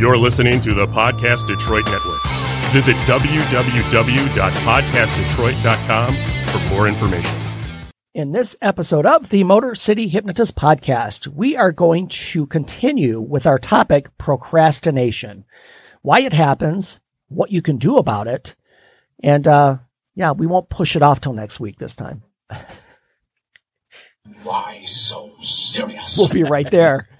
You're listening to the Podcast Detroit Network. Visit www.podcastdetroit.com for more information. In this episode of the Motor City Hypnotist Podcast, we are going to continue with our topic procrastination, why it happens, what you can do about it, and uh, yeah, we won't push it off till next week this time. Why so serious? We'll be right there.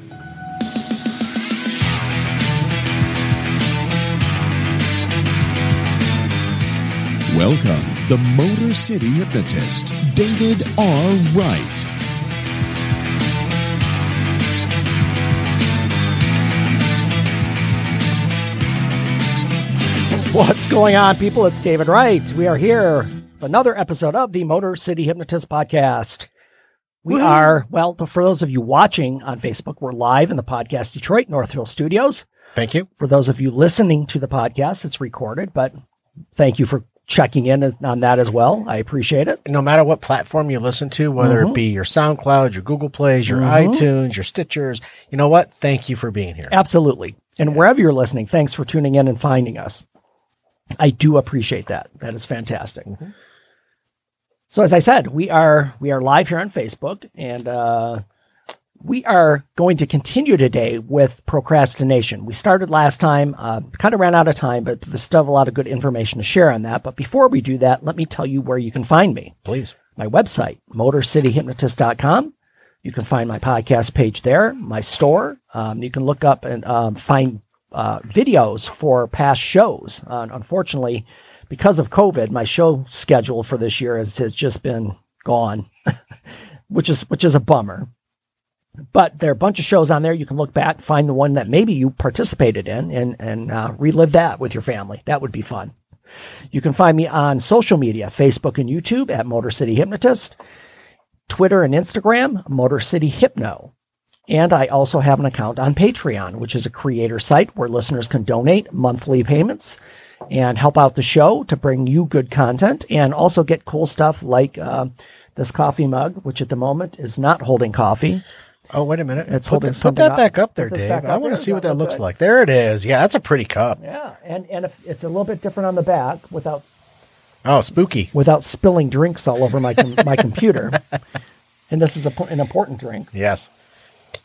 Welcome, the Motor City Hypnotist, David R. Wright. What's going on, people? It's David Wright. We are here with another episode of the Motor City Hypnotist Podcast. We are, well, for those of you watching on Facebook, we're live in the Podcast Detroit Northville studios. Thank you. For those of you listening to the podcast, it's recorded, but thank you for checking in on that as well. I appreciate it. No matter what platform you listen to, whether it mm-hmm. be your SoundCloud, your Google Plays, your mm-hmm. iTunes, your Stitchers, you know what? Thank you for being here. Absolutely. And wherever you're listening, thanks for tuning in and finding us. I do appreciate that. That is fantastic. Mm-hmm. So as I said, we are we are live here on Facebook and uh we are going to continue today with procrastination. We started last time, uh, kind of ran out of time, but there's still a lot of good information to share on that. But before we do that, let me tell you where you can find me. Please. My website, motorcityhypnotist.com. You can find my podcast page there, my store. Um, you can look up and um, find uh, videos for past shows. Uh, unfortunately, because of COVID, my show schedule for this year has, has just been gone, which is which is a bummer. But there are a bunch of shows on there. You can look back, find the one that maybe you participated in, and and uh, relive that with your family. That would be fun. You can find me on social media, Facebook and YouTube at Motor City Hypnotist, Twitter and Instagram, Motor City Hypno. And I also have an account on Patreon, which is a creator site where listeners can donate monthly payments and help out the show to bring you good content and also get cool stuff like uh, this coffee mug, which at the moment is not holding coffee. Oh, wait a minute. It's put, holding that- put that up. back up there, Dave. back I want to see what that looks good? like. There it is. Yeah, that's a pretty cup. Yeah, and and if it's a little bit different on the back without Oh, spooky. without spilling drinks all over my com- my computer. And this is a, an important drink. Yes.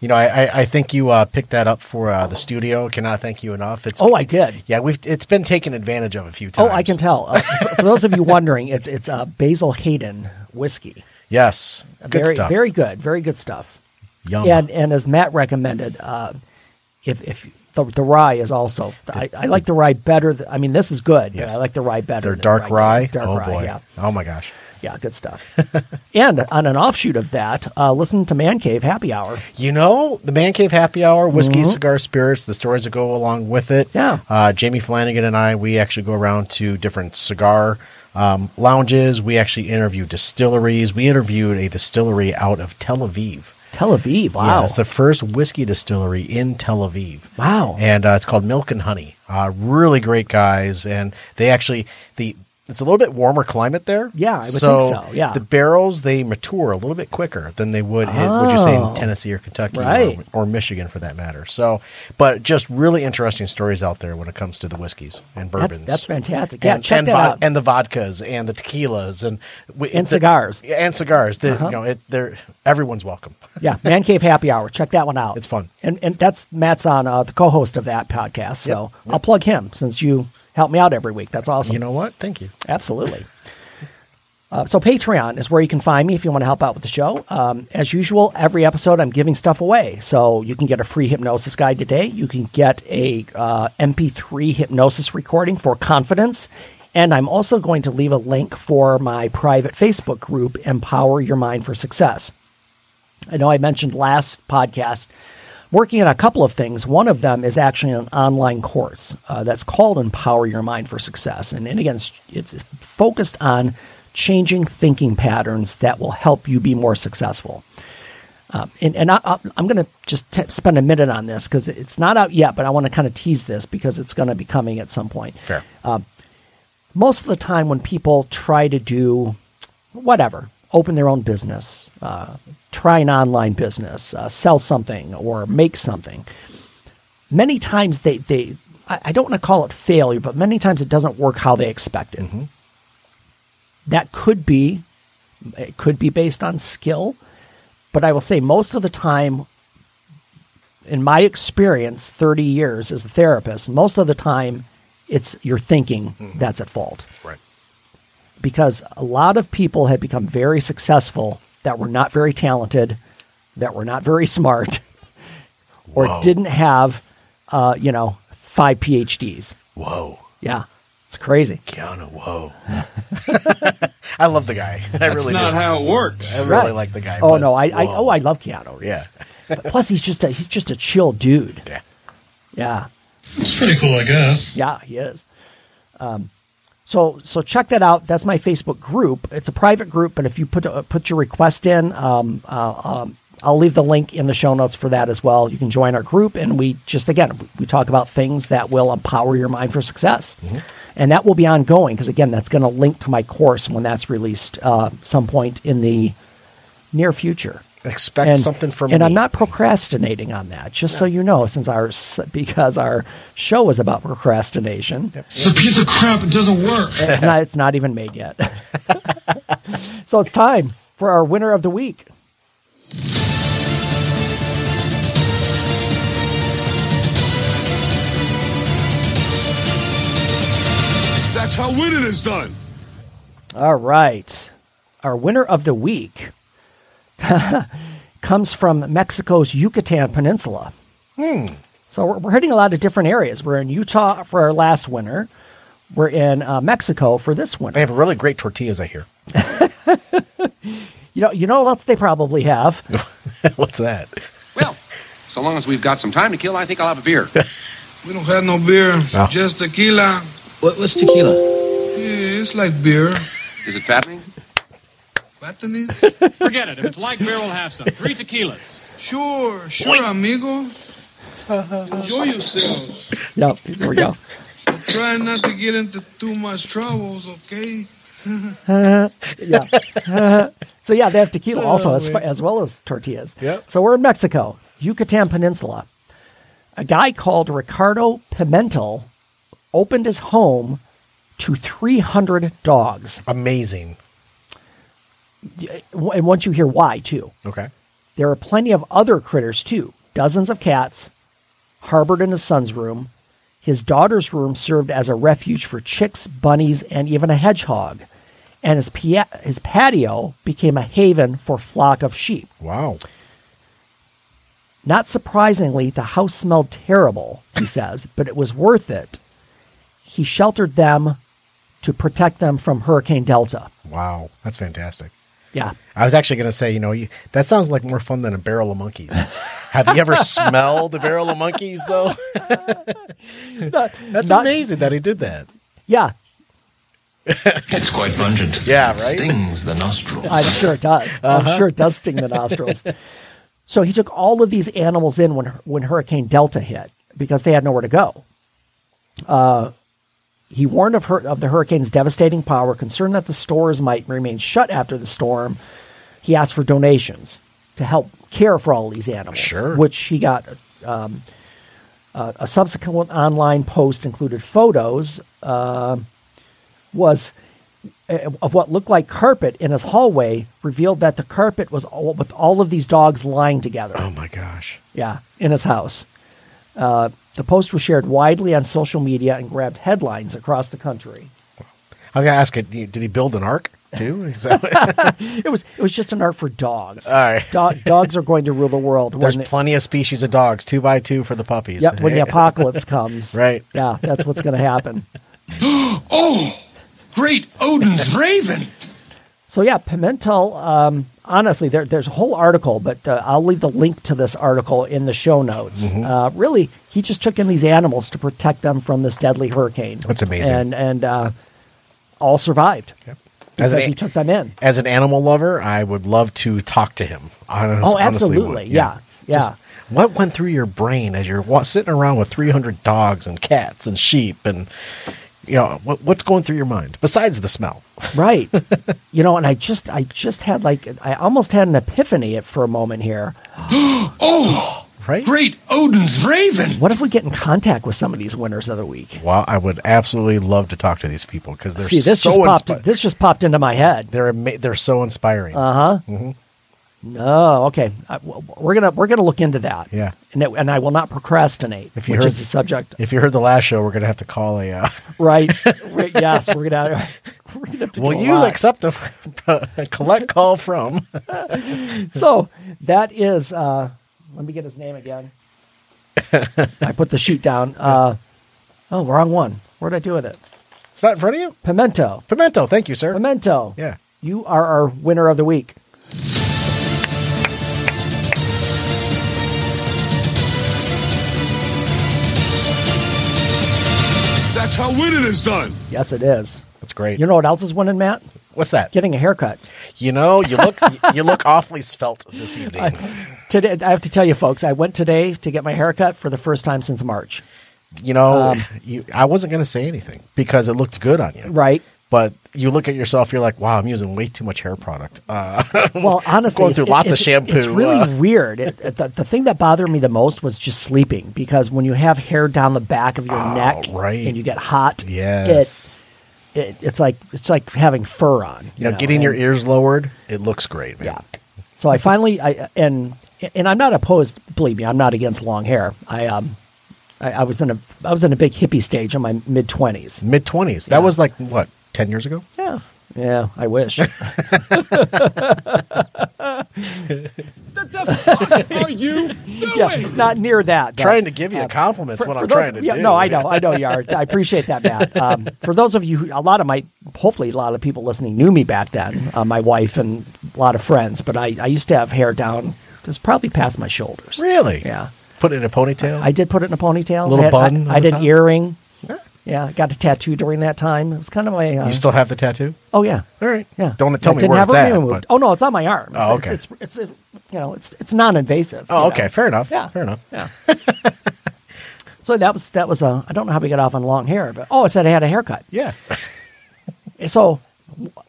You know, I, I, I think you uh, picked that up for uh, the studio. Cannot thank you enough. It's Oh, I did. yeah, we've it's been taken advantage of a few times. Oh, I can tell. Uh, for, for those of you wondering, it's it's a Basil Hayden whiskey. Yes, good very stuff. very good, very good stuff. Yum. And and as Matt recommended, uh, if if the, the rye is also, I, I like the rye better. Th- I mean, this is good. Yes. I like the rye better. Their dark rye. Dark oh rye. boy. Yeah, Oh my gosh. yeah, good stuff. and on an offshoot of that, uh, listen to Man Cave Happy Hour. You know, the Man Cave Happy Hour, whiskey, cigar, spirits, the stories that go along with it. Mm-hmm. Yeah. Uh, Jamie Flanagan and I, we actually go around to different cigar um, lounges. We actually interview distilleries. We interviewed a distillery out of Tel Aviv. Tel Aviv. Yeah, Wow. it's the first whiskey distillery in Tel Aviv. Wow. And uh, it's called Milk and Honey. Uh, really great guys, and they actually the it's a little bit warmer climate there. Yeah, I would think so, yeah. the barrels they mature a little bit quicker than they would. In, would you say Oh. in Tennessee or Kentucky Right. or, or Michigan for that matter? So, but just really interesting stories out there when it comes to the whiskeys and bourbons. that's fantastic. Yeah, and, check and that vod- out. and the vodkas and the tequilas and we, And the- cigars. Uh-huh. and cigars. They- You know, it, they're everyone's welcome. yeah, Man Cave Happy Hour. Check that one out. It's fun. And and that's Matt's on uh, the co-host of that podcast. So Yep. I'll plug him since you help me out every week. That's awesome. You know what? Thank you. Absolutely. Uh, so Patreon is where you can find me if you want to help out with the show. Um, as usual, every episode I'm giving stuff away. So you can get a free hypnosis guide today. You can get a uh, MP3 hypnosis recording for confidence. And I'm also going to leave a link for my private Facebook group, Empower Your Mind for Success. I know I mentioned last podcast working on a couple of things. One of them is actually an online course uh, that's called Empower Your Mind for Success. And, and again, it's, it's focused on changing thinking patterns that will help you be more successful. Um, and, and I, I'm going to just t- spend a minute on this because it's not out yet, but I want to kind of tease this because it's going to be coming at some point. Fair. Most of the time, when people try to do whatever, open their own business, uh, try an online business, uh, sell something, or make something, many times they, they I, I don't want to call it failure, but many times it doesn't work how they expected. That could be, it could be based on skill, but I will say most of the time, in my experience, 30 years as a therapist, most of the time it's your thinking that's at fault Right. Because a lot of people had become very successful that were not very talented, that were not very smart, or Whoa. didn't have, uh, you know, five PhDs. Whoa. Yeah, it's crazy. Keanu, whoa. I love the guy. I really not do. how it works. I really Right. like the guy. Oh but no, I, I oh I love Keanu. Reeves. Yeah. Plus he's just a he's just a chill dude. Yeah. Yeah. It's pretty cool, I guess. Yeah, he is. Um, so so check that out. That's my Facebook group. It's a private group, but if you put uh, put your request in, um, uh, um, I'll leave the link in the show notes for that as well. You can join our group, and we just again we talk about things that will empower your mind for success, and that will be ongoing because again that's going to link to my course when that's released uh, some point in the near future Expect and, something from me. and me. I'm not procrastinating on that. Just so you know, since our because our show is about procrastination, It's a piece of crap. It doesn't work. it's not it's not even made yet. so it's time for our winner of the week. That's how winning is done. All right, our winner of the week comes from Mexico's Yucatan Peninsula. So we're, we're hitting a lot of different areas. We're in Utah for our last winter. We're in uh, Mexico for this winter. They have really great tortillas, I hear. You know, you know what else they probably have? What's that? Well, so long as we've got some time to kill, I think I'll have a beer. We don't have no beer, No. just tequila. What, what's tequila? Yeah, it's like beer. Is it fattening? Fattening? Forget it. If it's like beer, we'll have some. Three tequilas. Sure, sure, amigo. Enjoy yourselves. Yep, there we go. Try not to get into too much troubles, okay? yeah. so yeah, they have tequila oh, also as, as well as tortillas. Yep. So we're in Mexico, Yucatan Peninsula. A guy called Ricardo Pimentel opened his home to 300 dogs. Amazing. And once you hear why, too, Okay. there are plenty of other critters, too. Dozens of cats harbored in his son's room. His daughter's room served as a refuge for chicks, bunnies, and even a hedgehog. And his, pia- his patio became a haven for flock of sheep. Wow. Not surprisingly, the house smelled terrible, he says, but it was worth it. He sheltered them to protect them from Hurricane Delta. Wow. That's fantastic. Yeah. I was actually going to say, you know, you, that sounds like more fun than a barrel of monkeys. Have you ever smelled a barrel of monkeys, though? That's Not- amazing that he did that. Yeah, It's quite pungent. Yeah, right? Stings the nostrils. I'm sure it does. I'm sure it does sting the nostrils. So he took all of these animals in when when Hurricane Delta hit because they had nowhere to go. Uh, he warned of, of the hurricane's devastating power, concerned that the stores might remain shut after the storm. He asked for donations to help care for all these animals, Sure. which he got. Um, uh, a subsequent online post included photos. Uh, was uh, of what looked like carpet in his hallway revealed that the carpet was all, with all of these dogs lying together. Oh, my gosh. Yeah, in his house. The post was shared widely on social media and grabbed headlines across the country. I was going to ask, did he- did he build an ark, too? Is It was it was just an ark for dogs. All right. Do- dogs are going to rule the world. when There's the- plenty of species of dogs, two by two for the puppies. Yep, when the apocalypse comes. Right. Yeah, that's what's going to happen. Oh, great Odin's raven. So yeah, Pimentel. Um, honestly, there, there's a whole article, but uh, I'll leave the link to this article in the show notes. Mm-hmm. Uh, really, he just took in these animals to protect them from this deadly hurricane. That's amazing. and and uh, all survived As because an, he took them in. as an animal lover, I would love to talk to him. Honest, Oh, honestly absolutely. Yeah. Yeah. Just what went through your brain as you're sitting around with 300 dogs and cats and sheep and you know what, what's going through your mind besides the smell? Right. you know, and I just I just had like I almost had an epiphany for a moment here. Oh, Right? great Odin's Raven. What if we get in contact with some of these winners of the week? Well, I would absolutely love to talk to these people because they're See, this so just popped. inspi- This just popped into my head. they're ama- they're so inspiring. Uh huh. No, okay. I, we're gonna we're gonna look into that. Yeah. and it, and I will not procrastinate, If you which heard- is the subject. if you heard the last show, we're gonna have to call a. Uh, Right. Yes, we're gonna we're gonna have to. will you lot. accept a, a collect call from? So that is. uh Let me get his name again. I put the sheet down. Uh, oh, wrong one. What did I do with it? It's not in front of you. Pimento. Pimento, thank you, sir. Pimento. Yeah. You are our winner of the week. That's how winning is done. Yes, it is. That's great. You know what else is winning, Matt? What's that? Getting a haircut. You know, you look you look awfully svelte this evening. Today, I have to tell you, folks, I went today to get my haircut for the first time since March. You know, Um, you, I wasn't going to say anything because it looked good on you. Right. But you look at yourself, you're like, wow, I'm using way too much hair product. Uh, Well, honestly, going it's- through it- lots of shampoo. It's really uh, weird. It, the, the thing that bothered me the most was just sleeping because when you have hair down the back of your neck Oh, right. and you get hot, yes. it, it it's like it's like having fur on. you know, getting your ears lowered, it looks great, man. Yeah. So I finally I and and I'm not opposed. Believe me, I'm not against long hair. I um I, I was in a I was in a big hippie stage in my mid twenties. Mid 20s. That Yeah. was like, what, 10 years ago? Yeah. Yeah, I wish. What the fuck are you doing? yeah, not near that. but, Trying to give you uh, compliments for- what for I'm those- trying to yeah, do. No, I know, I know you are. I appreciate that, Matt. Um, for those of you, who, a lot of my, hopefully, a lot of people listening knew me back then. Uh, my wife and a lot of friends, but I, I used to have hair down, just probably past my shoulders. Really? Yeah, Put it in a ponytail? I did put it in a ponytail. Little I had, bun I, on I the did top? earring. Yeah, got a tattoo during that time. It was kind of my. Uh, you still have the tattoo? oh yeah, All right. yeah. Don't tell I me where it's it at. but- Oh no, it's on my arm. It's, Oh, okay. It's, it's, uh, you know it's it's non-invasive. Oh, okay. know. Fair enough. Yeah. Fair enough. Yeah. so that was that was a. I don't know how we got off on long hair, but oh, I said I had a haircut. Yeah. So,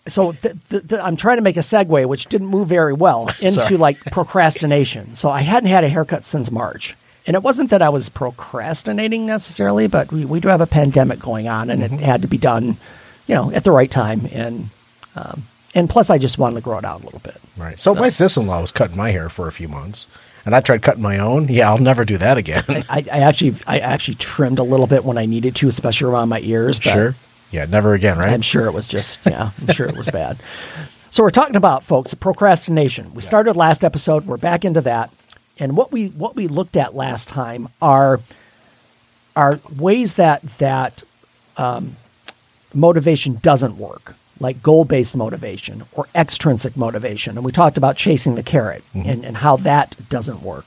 so th- th- th- I'm trying to make a segue, which didn't move very well, into like procrastination. So I hadn't had a haircut since March. And it wasn't that I was procrastinating necessarily, but we, we do have a pandemic going on, and Mm-hmm. it had to be done, you know, at the right time. And um, and plus, I just wanted to grow it out a little bit. Right. So my sister-in-law was cutting my hair for a few months, and I tried cutting my own. Yeah, I'll never do that again. I, I actually I actually trimmed a little bit when I needed to, especially around my ears. But sure. Yeah, never again, right? I'm sure it was just, yeah, I'm sure it was bad. So we're talking about, folks, procrastination. We started last episode. We're back into that, and what we what we looked at last time are are ways that that um, motivation doesn't work, like goal based motivation or extrinsic motivation, and we talked about chasing the carrot and, and how that doesn't work.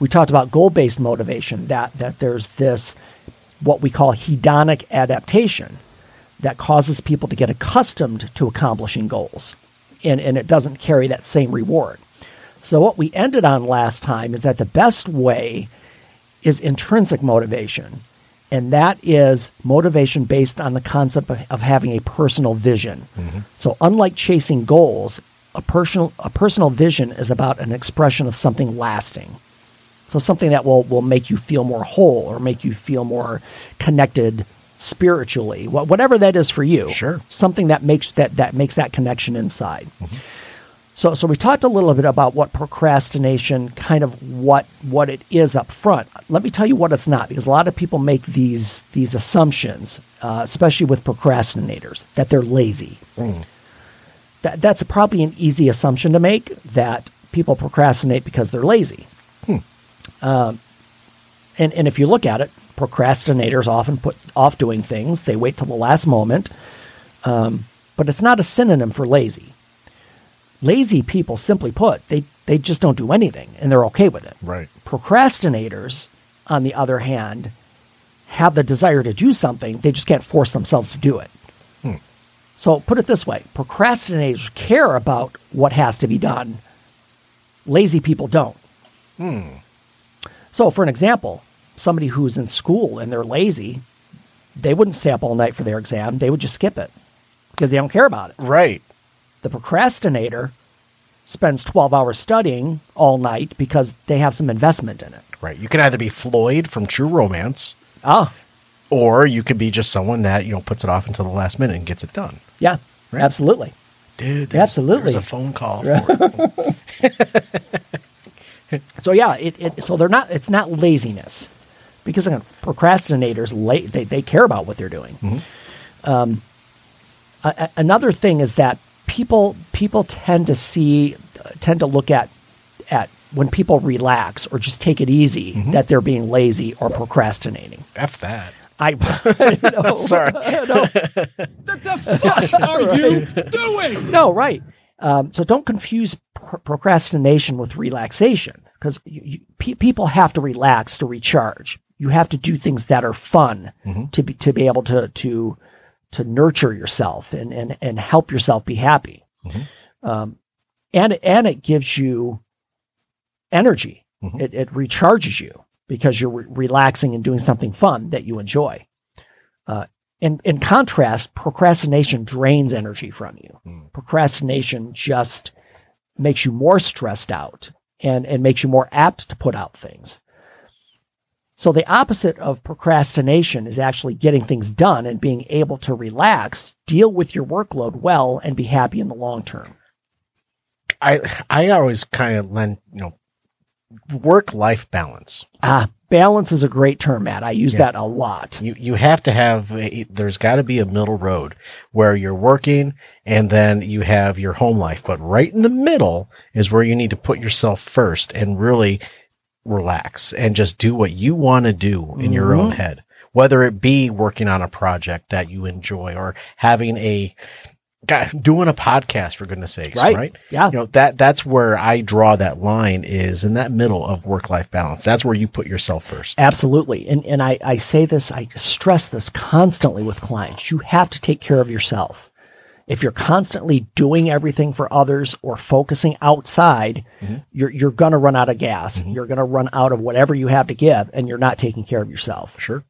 We talked about goal based motivation that that there's this what we call hedonic adaptation that causes people to get accustomed to accomplishing goals and, and it doesn't carry that same reward. So, what we ended on last time is that the best way is intrinsic motivation, and that is motivation based on the concept of, of having a personal vision. Mm-hmm. So, unlike chasing goals, a personal, a personal vision is about an expression of something lasting. So something that will, will make you feel more whole or make you feel more connected spiritually, whatever that is for you. Sure. Something that makes that, that makes that connection inside. Mm-hmm. So so we talked a little bit about what procrastination kind of what what it is up front. Let me tell you what it's not because a lot of people make these these assumptions, uh, especially with procrastinators, that they're lazy. That that's probably an easy assumption to make that people procrastinate because they're lazy. Um, and, and if you look at it, procrastinators often put off doing things. They wait till the last moment. Um, but it's not a synonym for lazy. Lazy people, simply put, they, they just don't do anything and they're okay with it. Right. Procrastinators, on the other hand, have the desire to do something, they just can't force themselves to do it. Hmm. So put it this way procrastinators care about what has to be done, lazy people don't. Hmm. So, for an example, somebody who's in school and they're lazy, they wouldn't stay up all night for their exam, they would just skip it because they don't care about it. Right. The procrastinator spends 12 hours studying all night because they have some investment in it. Right. You can either be Floyd from True Romance, Ah, or you could be just someone that you know puts it off until the last minute and gets it done. yeah, Right. absolutely. Dude, there's, Absolutely. There's a phone call. So yeah, it, it so they're not it's not laziness because again, procrastinators la- they they care about what they're doing. Um, a- a- another thing is that people people tend to see tend to look at at when people relax or just take it easy that they're being lazy or procrastinating. F that. I no, Sorry. no, What the fuck are you doing? no, right. Um, so don't confuse pr- procrastination with relaxation because you, you, pe- people have to relax to recharge. You have to do things that are fun to be to be able to to to nurture yourself and and and help yourself be happy. Um, and and it gives you energy. It it recharges you because you're re- relaxing and doing something fun that you enjoy. Uh, in in contrast, procrastination drains energy from you. Procrastination just makes you more stressed out and and makes you more apt to put out things. So the opposite of procrastination is actually getting things done and being able to relax, deal with your workload well, and be happy in the long term. I I always kind of lend you know work life balance. Ah, balance is a great term, Matt. I use that a lot. You you have to have a, there's got to be a middle road where you're working and then you have your home life, but right in the middle is where you need to put yourself first and really relax and just do what you want to do in your own mm-hmm. head. Whether it be working on a project that you enjoy or having a God, doing a podcast for goodness sakes, Right. right? Yeah. You know, that that's where I draw that line is in that middle of work life balance. That's where you put yourself first. Absolutely. And, and I, I say this, I stress this constantly with clients. You have to take care of yourself. If you're constantly doing everything for others or focusing outside, mm-hmm. you're, you're going to run out of gas. Mm-hmm. You're going to run out of whatever you have to give and you're not taking care of yourself. Sure.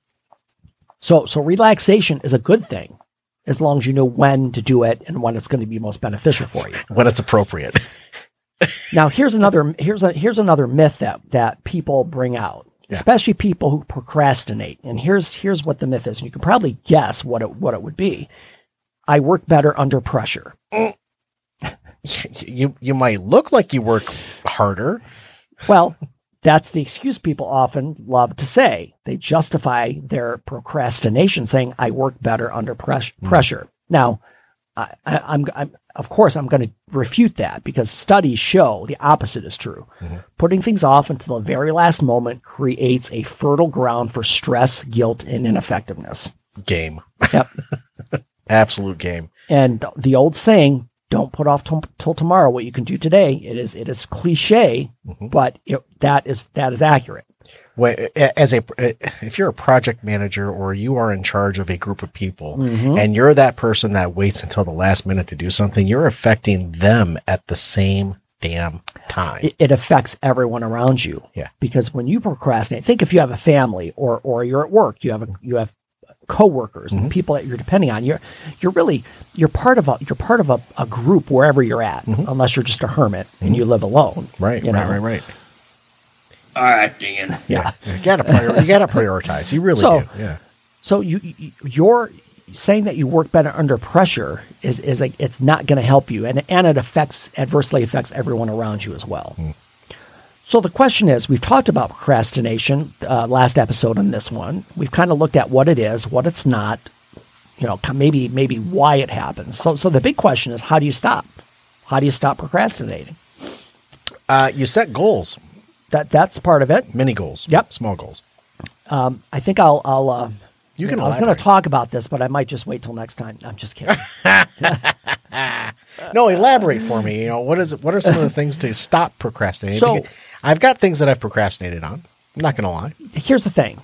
So, so relaxation is a good thing as long as you know when to do it and when it's going to be most beneficial for you. When it's appropriate. Now, here's another here's a here's another myth that that people bring out, especially people who procrastinate. And here's here's what the myth is. And you can probably guess what it what it would be. I work better under pressure. you you might look like you work harder. Well, that's the excuse people often love to say. They justify their procrastination saying, I work better under pres- hmm. pressure. Now, I, I'm, of course, I'm going to refute that because studies show the opposite is true. Mm-hmm. Putting things off until the very last moment creates a fertile ground for stress, guilt, and ineffectiveness. Game. Yep. Absolute game. And the old saying, "Don't put off t- till tomorrow what you can do today." It is it is cliche, but it, that is that is accurate. Wait, as a if you're a project manager or you are in charge of a group of people Mm-hmm. and you're that person that waits until the last minute to do something, you're affecting them at the same damn time. It, it affects everyone around you. Yeah. Because when you procrastinate, think if you have a family or or you're at work, you have a, you have coworkers Mm-hmm. and people that you're depending on. You're you're really you're part of a you're part of a, a group wherever you're at, unless you're just a hermit and you live alone. Mm-hmm. right, right, know? right, right. All right, Dan. Yeah. You gotta prior, you gotta prioritize. You really So- do. Yeah. So you, you you're saying that you work better under pressure is is like it's not going to help you, and and it affects adversely affects everyone around you as well. So the question is, we've talked about procrastination uh, last episode on this one. We've kind of looked at what it is, what it's not, you know, maybe maybe why it happens. So so the big question is, how do you stop? How do you stop procrastinating? Uh, you set goals, That that's part of it. mini goals. Yep. Small goals. I think I'll I'll uh, You can I was going to talk about this, but I might just wait till next time. I'm just kidding. No, elaborate for me. You know, what is? What are some of the things to stop procrastinating? So- Because I've got things that I've procrastinated on. I'm not going to lie. Here's the thing.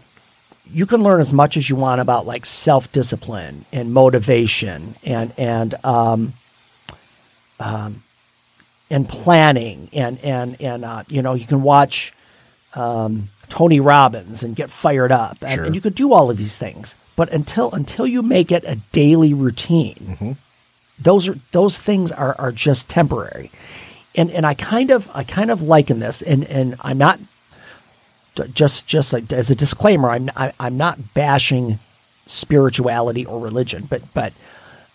You can learn as much as you want about like self discipline and motivation and and um, um, and planning and and and uh, you know you can watch um, Tony Robbins and get fired up and, Sure. and you could do all of these things. But until until you make it a daily routine, those are those things are are just temporary. And and I kind of I kind of liken this and and I'm not just just like, as a disclaimer, I'm I, I'm not bashing spirituality or religion, but but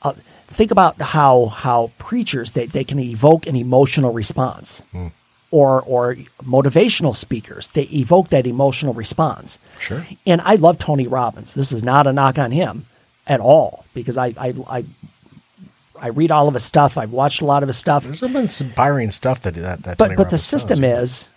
uh, think about how how preachers they, they can evoke an emotional response, or or motivational speakers they evoke that emotional response. Sure. And I love Tony Robbins. This is not a knock on him at all because I I I, I read all of his stuff. I've watched a lot of his stuff There's been inspiring stuff that that. that but Tony but the Robbins system does. is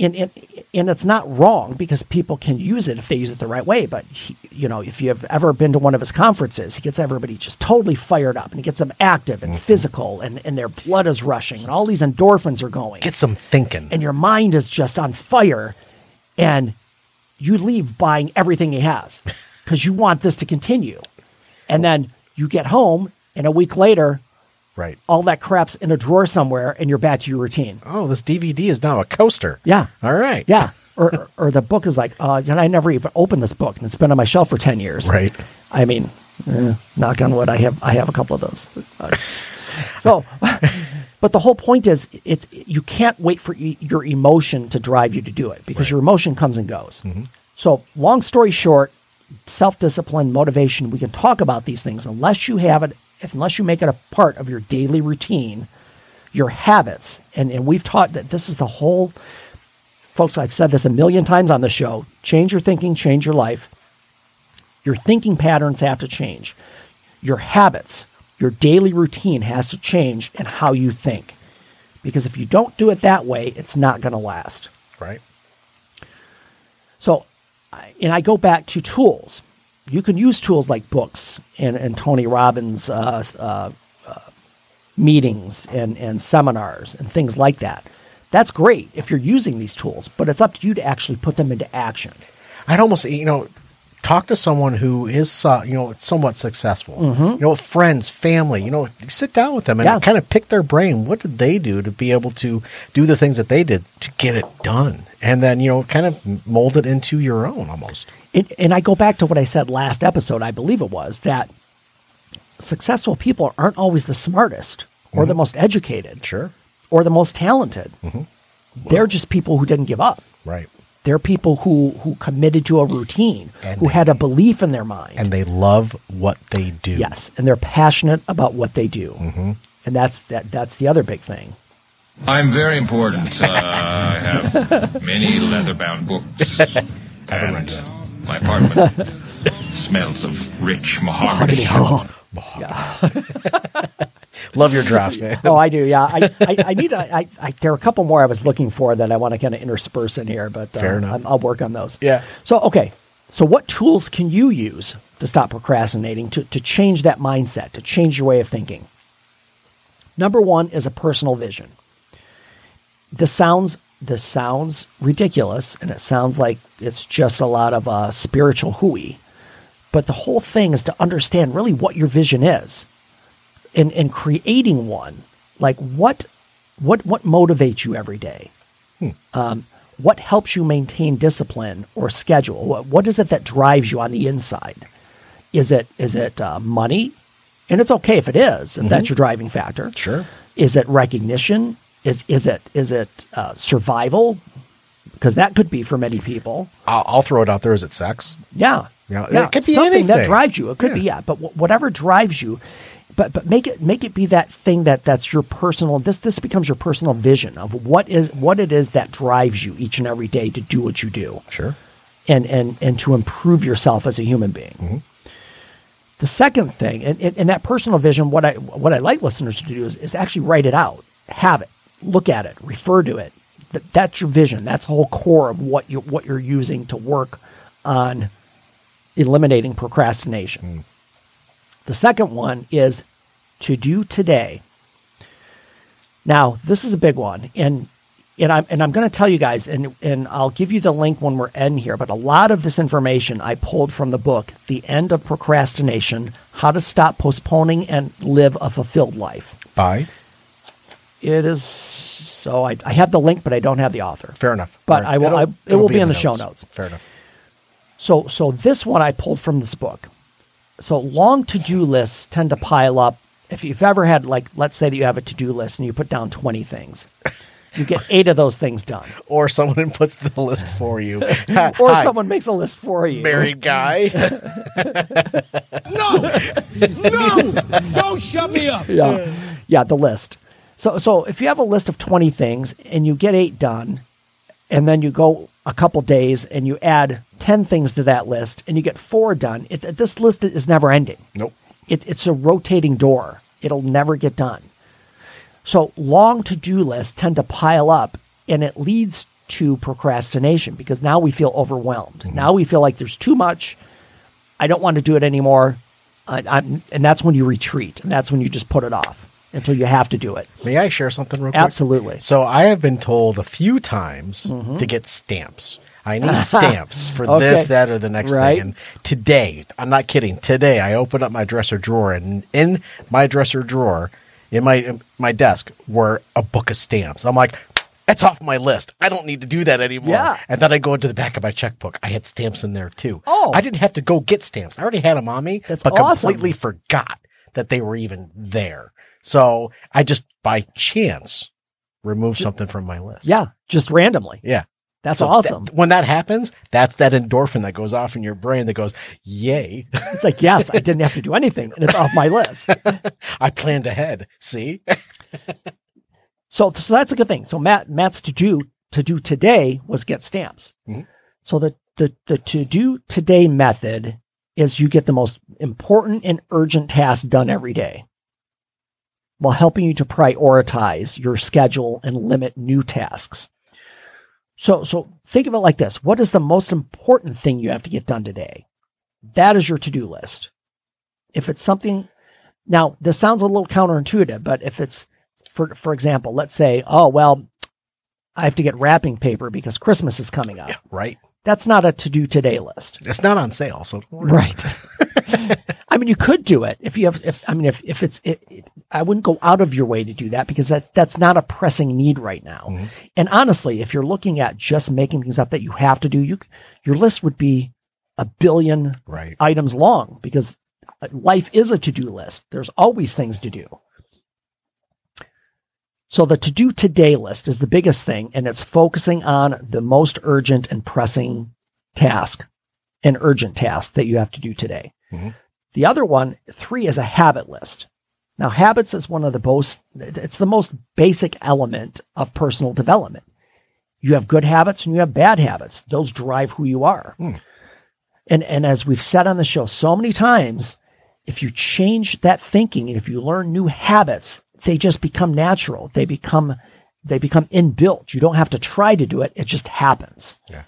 and, and and it's not wrong because people can use it if they use it the right way but he, you know if you've ever been to one of his conferences he gets everybody just totally fired up and he gets them active Mm-hmm. and physical and, and their blood is rushing and all these endorphins are going get some thinking. and your mind is just on fire and you leave buying everything he has because you want this to continue and then you get home and a week later right. all that crap's in a drawer somewhere and you're back to your routine Oh, this DVD is now a coaster. yeah. All right. Yeah. Or, or, or the book is like, uh, know, I never even opened this book and it's been on my shelf for 10 years. Right. I mean, eh, knock on wood, I have, I have a couple of those. Uh, so, but the whole point is it's, you can't wait for e- your emotion to drive you to do it because your emotion comes and goes. So long story short, self-discipline, motivation, we can talk about these things unless you have it, if, unless you make it a part of your daily routine, your habits. And, and we've taught that this is the whole, folks, I've said this a million times on the show. Change your thinking, change your life. Your thinking patterns have to change. Your habits, your daily routine has to change and how you think. Because if you don't do it that way, it's not going to last. Right. So, and I go back to tools. You can use tools like books and, and Tony Robbins' uh, uh, uh, meetings and, and seminars and things like that. That's great if you're using these tools, but it's up to you to actually put them into action. I'd almost, you know, talk to someone who is, uh, you know, somewhat successful. You know, friends, family. You know, sit down with them and Mm-hmm. Yeah. kind of pick their brain. What did they do to be able to do the things that they did to get it done? And then, you know, kind of mold it into your own almost. And, and I go back to what I said last episode, I believe it was, that successful people aren't always the smartest or the most educated Sure. or the most talented. They're just people who didn't give up. Right. They're people who, who committed to a routine, And who they- had a belief in their mind. And they love what they do. yes, and they're passionate about what they do. And that's that. That's the other big thing. I'm very important. Uh, I have many leather-bound books, and uh, my apartment smells of rich mahogany. Mahogany. Love your drops, man. Oh, I do. Yeah, I, I, I need to. I, I, there are a couple more I was looking for that I want to kind of intersperse in here, but uh, Fair enough. I'm- I'll work on those. Yeah. So okay. So what tools can you use to stop procrastinating to to change that mindset to change your way of thinking? Number one is a personal vision. This sounds this sounds ridiculous, and it sounds like it's just a lot of uh, spiritual hooey. But the whole thing is to understand really what your vision is and, in creating one. Like what what what motivates you every day? Um, what helps you maintain discipline or schedule? What, what is it that drives you on the inside? Is it is it uh, money? And it's okay if it is if that's your driving factor. Sure. is it recognition is is it is it uh, survival because that could be for many people I'll, I'll throw it out there. Is it sex? yeah. Yeah, it could be something that drives you. It could be, Yeah. yeah. But wh- whatever drives you, but but make it make it be that thing that that's your personal. This this becomes your personal vision of what is what it is that drives you each and every day to do what you do, Sure. and and and to improve yourself as a human being. The second thing, and, and, and that personal vision, what I what I like listeners to do is, is actually write it out, have it, look at it, refer to it. That, that's your vision. That's the whole core of what you what you're using to work on eliminating procrastination. Mm. The second one is to do today. Now, this is a big one, and and I'm and I'm going to tell you guys, and and I'll give you the link when we're in here. But a lot of this information I pulled from the book, "The End of Procrastination: How to Stop Postponing and Live a Fulfilled Life." Bye. It is so I, I have the link, but I don't have the author. Fair enough. But Fair- I will. it'll- I, it it'll will be, in the, show notes. Fair enough. So so this one I pulled from this book. So long to do lists tend to pile up. If you've ever had like, let's say that you have a to do list and you put down twenty things, you get eight of those things done, Or someone puts the list for you. or Hi, someone makes a list for you. married guy. No! No! Don't shut me up! yeah, yeah, the list. So, so if you have a list of twenty things and you get eight done, and then you go a couple days and you add ten things to that list and you get four done, it, this list is never ending. nope. It, it's a rotating door. It'll never get done. So long to do lists tend to pile up, and it leads to procrastination because now we feel overwhelmed. Mm-hmm. Now we feel like there's too much. I don't want to do it anymore. I, I'm, and that's when you retreat, and that's when you just put it off until you have to do it. May I share something real quick? Absolutely. So I have been told a few times mm-hmm. to get stamps. I need stamps for Okay. this, that, or the next Right. thing. And today, I'm not kidding. Today, I opened up my dresser drawer, and in my dresser drawer, in my my desk, were a book of stamps. I'm like, that's off my list. I don't need to do that anymore. Yeah. And then I go into the back of my checkbook. I had stamps in there too. Oh. I didn't have to go get stamps. I already had them on me, That's but awesome. completely forgot that they were even there. So I just by chance remove something from my list. Yeah, just randomly. Yeah. That's So awesome. that- when that happens, that's that endorphin that goes off in your brain that goes, yay, it's like, yes, I didn't have to do anything, and it's off my list. I planned ahead. See? So, so that's a good thing. So Matt, Matt's to do to do today was get stamps. Mhm. So the, the, the to do today method is you get the most important and urgent tasks done every day while helping you to prioritize your schedule and limit new tasks. So, so think of it like this. What is the most important thing you have to get done today? That is your to-do list. If it's something, now this sounds a little counterintuitive, but if it's, for, for example, let's say, oh, well, I have to get wrapping paper because Christmas is coming up. Right. That's not a to do today list. It's not on sale. So. Right. I mean, you could do it if you have, if, I mean, if, if it's, it, it- I wouldn't go out of your way to do that because that, that's not a pressing need right now. Mm-hmm. And honestly, if you're looking at just making things up that you have to do, you, your list would be a billion Right. items long because uh, life is a to-do list. There's always things to do. So the to-do today list is the biggest thing and it's focusing on the most urgent and pressing task, an urgent task that you have to do today. Mhm. The other one, three is a habit list. Now habits is one of the most, it's it's the most basic element of personal development. You have good habits and you have bad habits. Those drive who you are. And, and as we've said on the show so many times, if you change that thinking and if you learn new habits, they just become natural. They become, they become inbuilt. You don't have to try to do it. It just happens. Yeah.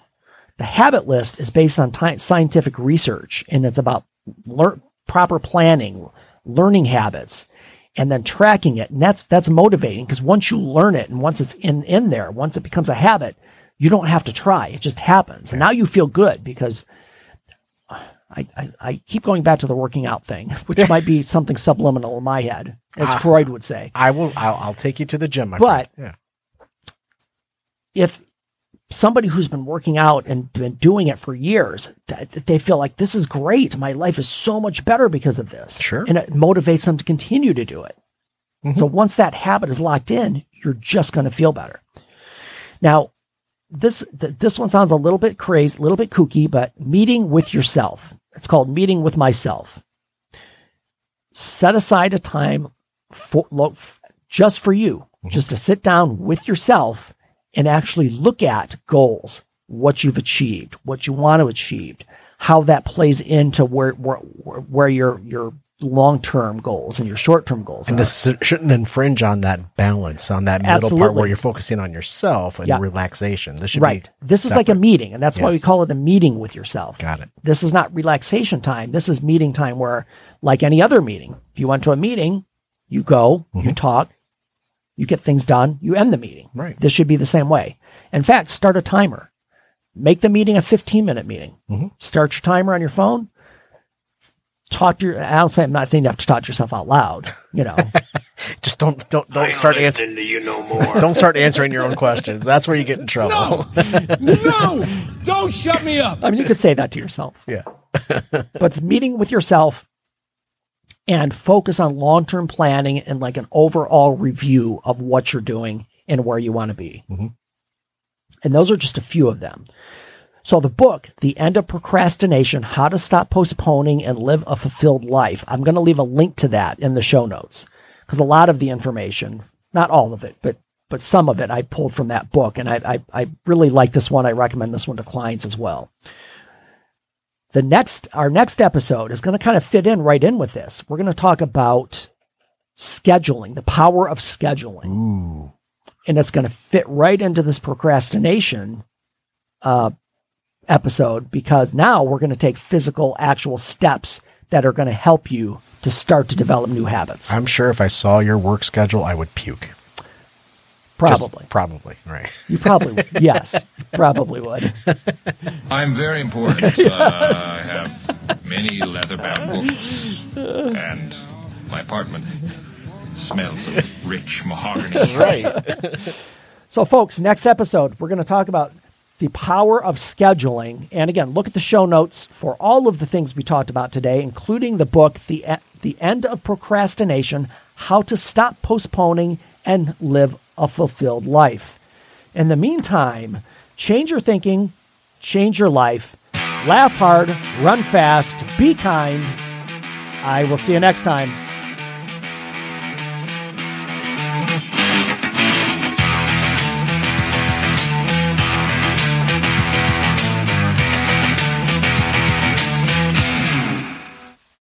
The habit list is based on ti- scientific research and it's about lear- proper planning, learning habits, and then tracking it. And that's, that's motivating because once you learn it and once it's in, in there, once it becomes a habit, you don't have to try. It just happens. And now you feel good because I, I, I keep going back to the working out thing, which might be something subliminal in my head, as Ah. Freud would say. I will, I'll, I'll take you to the gym, my But- friend. if somebody who's been working out and been doing it for years, that that they feel like this is great. My life is so much better because of this. Sure. And it motivates them to continue to do it. So once that habit is locked in, you're just going to feel better. Now, this th- this one sounds a little bit crazy, a little bit kooky, but meeting with yourself. It's called meeting with myself. Set aside a time for just for you, mm-hmm. just to sit down with yourself and actually look at goals, what you've achieved, what you want to achieve, how that plays into where where, where your your long term goals and your short term goals. And are. this shouldn't infringe on that balance, on that middle part where you're focusing on yourself and Yeah. relaxation. This should right. This is like a meeting, and that's why we call it a meeting with yourself. Got it. This is not relaxation time. This is meeting time where, like any other meeting, if you went to a meeting, you go, you mm-hmm. talk, you get things done, you end the meeting. Right. This should be the same way. In fact, start a timer. Make the meeting a 15 minute meeting. Mm-hmm. Start your timer on your phone. Talk to your, I don't say, I'm not saying you have to talk to yourself out loud, you know. Just don't don't don't start answering. to you no more. Don't start answering your own questions. That's where you get in trouble. No! no, Don't shut me up! I mean, you could say that to yourself. Yeah. but it's meeting with yourself and focus on long term planning and like an overall review of what you're doing and where you want to be. Mm-hmm. And those are just a few of them. So the book, The End of Procrastination, How to Stop Postponing and Live a Fulfilled Life. I'm going to leave a link to that in the show notes because a lot of the information, not all of it, but but some of it I pulled from that book. And I, I, I really like this one. I recommend this one to clients as well the next our next episode is going to kind of fit in right in with this. We're going to talk about scheduling, the power of scheduling. And it's going to fit right into this procrastination uh, episode because now we're going to take physical, actual steps that are going to help you to start to develop new habits. I'm sure if I saw your work schedule, I would puke. Just Probably. probably. Right. You probably, would. yes, probably would. I'm very important. Uh, I have many leather-bound books, and my apartment smells of rich mahogany. Right. So, folks, next episode, we're going to talk about the power of scheduling. And again, look at the show notes for all of the things we talked about today, including the book, The, the End of Procrastination How to Stop Postponing and Live a Fulfilled Life. In the meantime, change your thinking, change your life, laugh hard, run fast, be kind. I will see you next time.